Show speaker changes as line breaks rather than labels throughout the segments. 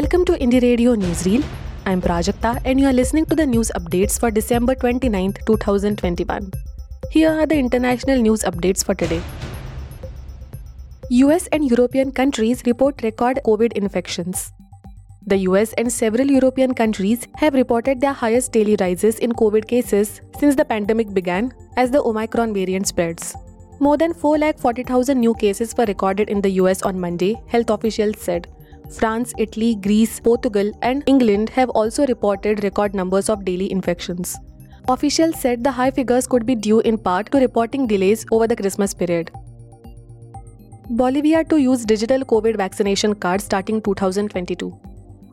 Welcome to Indie Radio Newsreel. I'm Prajakta and you are listening to the news updates for December 29, 2021. Here are the international news updates for today. US and European countries report record COVID infections. The US and several European countries have reported their highest daily rises in COVID cases since the pandemic began as the Omicron variant spreads. More than 4,40,000 new cases were recorded in the US on Monday, health officials said. France, Italy, Greece, Portugal, and England have also reported record numbers of daily infections. Officials said the high figures could be due in part to reporting delays over the Christmas period. Bolivia to use digital COVID vaccination card starting 2022.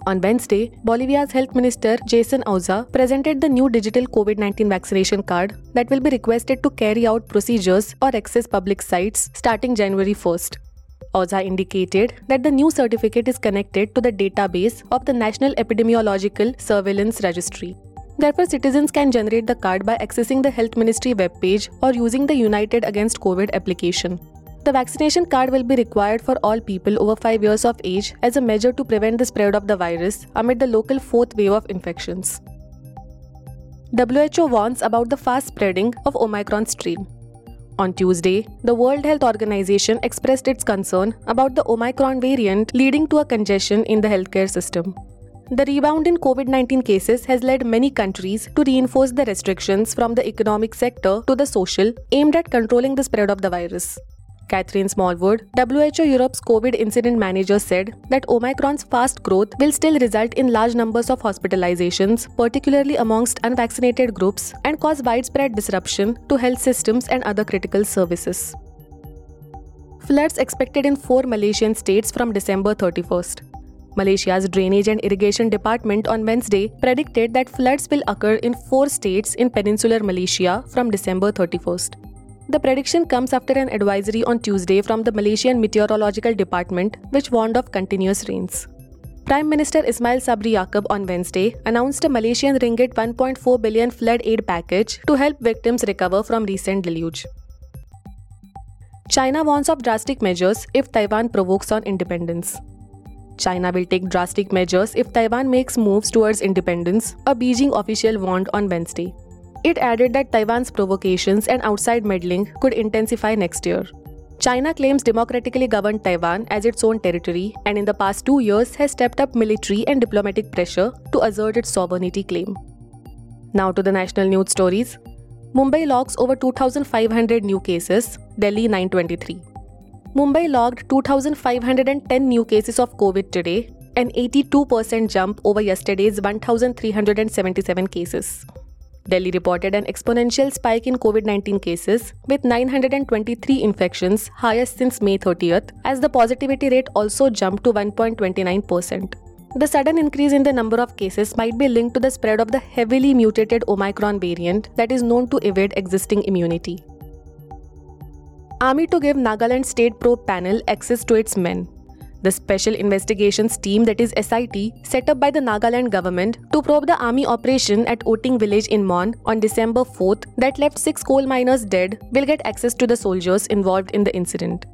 On Wednesday, Bolivia's Health Minister Jeyson Auza presented the new digital COVID 19 vaccination card that will be requested to carry out procedures or access public sites starting January 1st. Auza indicated that the new certificate is connected to the database of the National Epidemiological Surveillance Registry. Therefore, citizens can generate the card by accessing the Health Ministry webpage or using the United Against COVID application. The vaccination card will be required for all people over 5 years of age as a measure to prevent the spread of the virus amid the local fourth wave of infections. WHO warns about the fast spreading of Omicron strain. On Tuesday, the World Health Organization expressed its concern about the Omicron variant leading to a congestion in the healthcare system. The rebound in COVID 19 cases has led many countries to reinforce the restrictions from the economic sector to the social, aimed at controlling the spread of the virus. Catherine Smallwood, WHO Europe's COVID incident manager, said that Omicron's fast growth will still result in large numbers of hospitalizations, particularly amongst unvaccinated groups, and cause widespread disruption to health systems and other critical services. Floods expected in four Malaysian states from December 31st. Malaysia's Drainage and Irrigation Department on Wednesday predicted that floods will occur in four states in peninsular Malaysia from December 31st. The prediction comes after an advisory on Tuesday from the Malaysian Meteorological Department, which warned of continuous rains. Prime Minister Ismail Sabri Yaakob on Wednesday announced a Malaysian ringgit 1.4 billion flood aid package to help victims recover from recent deluge. China warns of drastic measures if Taiwan provokes on independence. China will take drastic measures if Taiwan makes moves towards independence, a Beijing official warned on Wednesday. It added that Taiwan's provocations and outside meddling could intensify next year. China claims democratically governed Taiwan as its own territory and in the past two years has stepped up military and diplomatic pressure to assert its sovereignty claim. Now to the national news stories. Mumbai logs over 2,500 new cases, Delhi 923. Mumbai logged 2,510 new cases of COVID today, an 82% jump over yesterday's 1,377 cases. Delhi reported an exponential spike in COVID 19 cases, with 923 infections, highest since May 30th, as the positivity rate also jumped to 1.29%. The sudden increase in the number of cases might be linked to the spread of the heavily mutated Omicron variant that is known to evade existing immunity. Army to give Nagaland State Probe Panel access to its men. The Special Investigations Team, that is SIT, set up by the Nagaland government to probe the army operation at Oting village in Mon on December 4th that left six coal miners dead, will get access to the soldiers involved in the incident.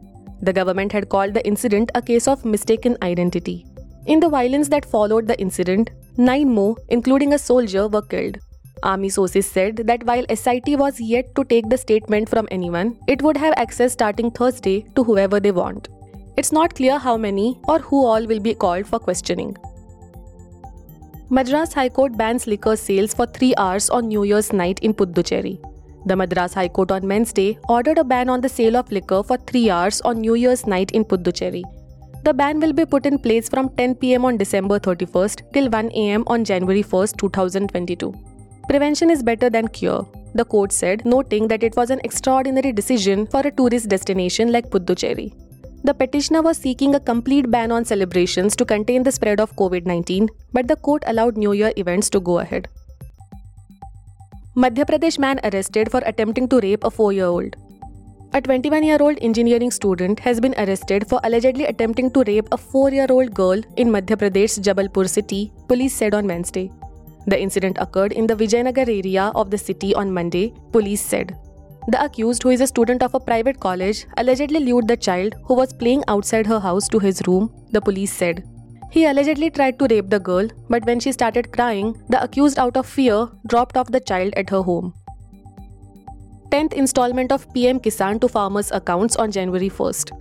The government had called the incident a case of mistaken identity. In the violence that followed the incident, nine more, including a soldier, were killed. Army sources said that while SIT was yet to take the statement from anyone, it would have access starting Thursday to whoever they want. It's not clear how many or who all will be called for questioning. Madras High Court bans liquor sales for three hours on New Year's night in Puducherry. The Madras High Court on Wednesday ordered a ban on the sale of liquor for three hours on New Year's night in Puducherry. The ban will be put in place from 10 pm on December 31st till 1 am on January 1st, 2022. Prevention is better than cure, the court said, noting that it was an extraordinary decision for a tourist destination like Puducherry. The petitioner was seeking a complete ban on celebrations to contain the spread of COVID 19, but the court allowed New Year events to go ahead. Madhya Pradesh man arrested for attempting to rape a 4 year old. A 21 year old engineering student has been arrested for allegedly attempting to rape a 4 year old girl in Madhya Pradesh's Jabalpur city, police said on Wednesday. The incident occurred in the Vijayanagar area of the city on Monday, police said. The accused, who is a student of a private college, allegedly lured the child, who was playing outside her house, to his room, the police said. He allegedly tried to rape the girl, but when she started crying, the accused, out of fear, dropped off the child at her home. 10th installment of PM Kisan to farmers' accounts on January 1st.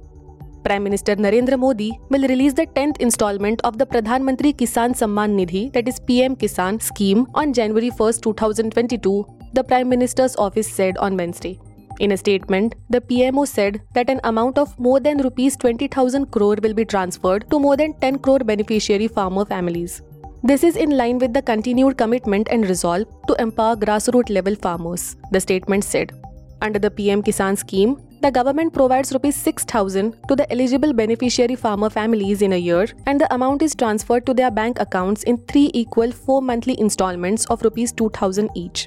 Prime Minister Narendra Modi will release the 10th installment of the Pradhan Mantri Kisan Samman Nidhi, that is PM Kisan scheme, on January 1, 2022, the Prime Minister's office said on Wednesday. In a statement, the PMO said that an amount of more than rupees 20,000 crore will be transferred to more than 10 crore beneficiary farmer families. This is in line with the continued commitment and resolve to empower grassroots level farmers, the statement said. Under the PM Kisan scheme, the government provides rupees 6000 to the eligible beneficiary farmer families in a year and the amount is transferred to their bank accounts in 3 equal 4 monthly installments of rupees 2000 each.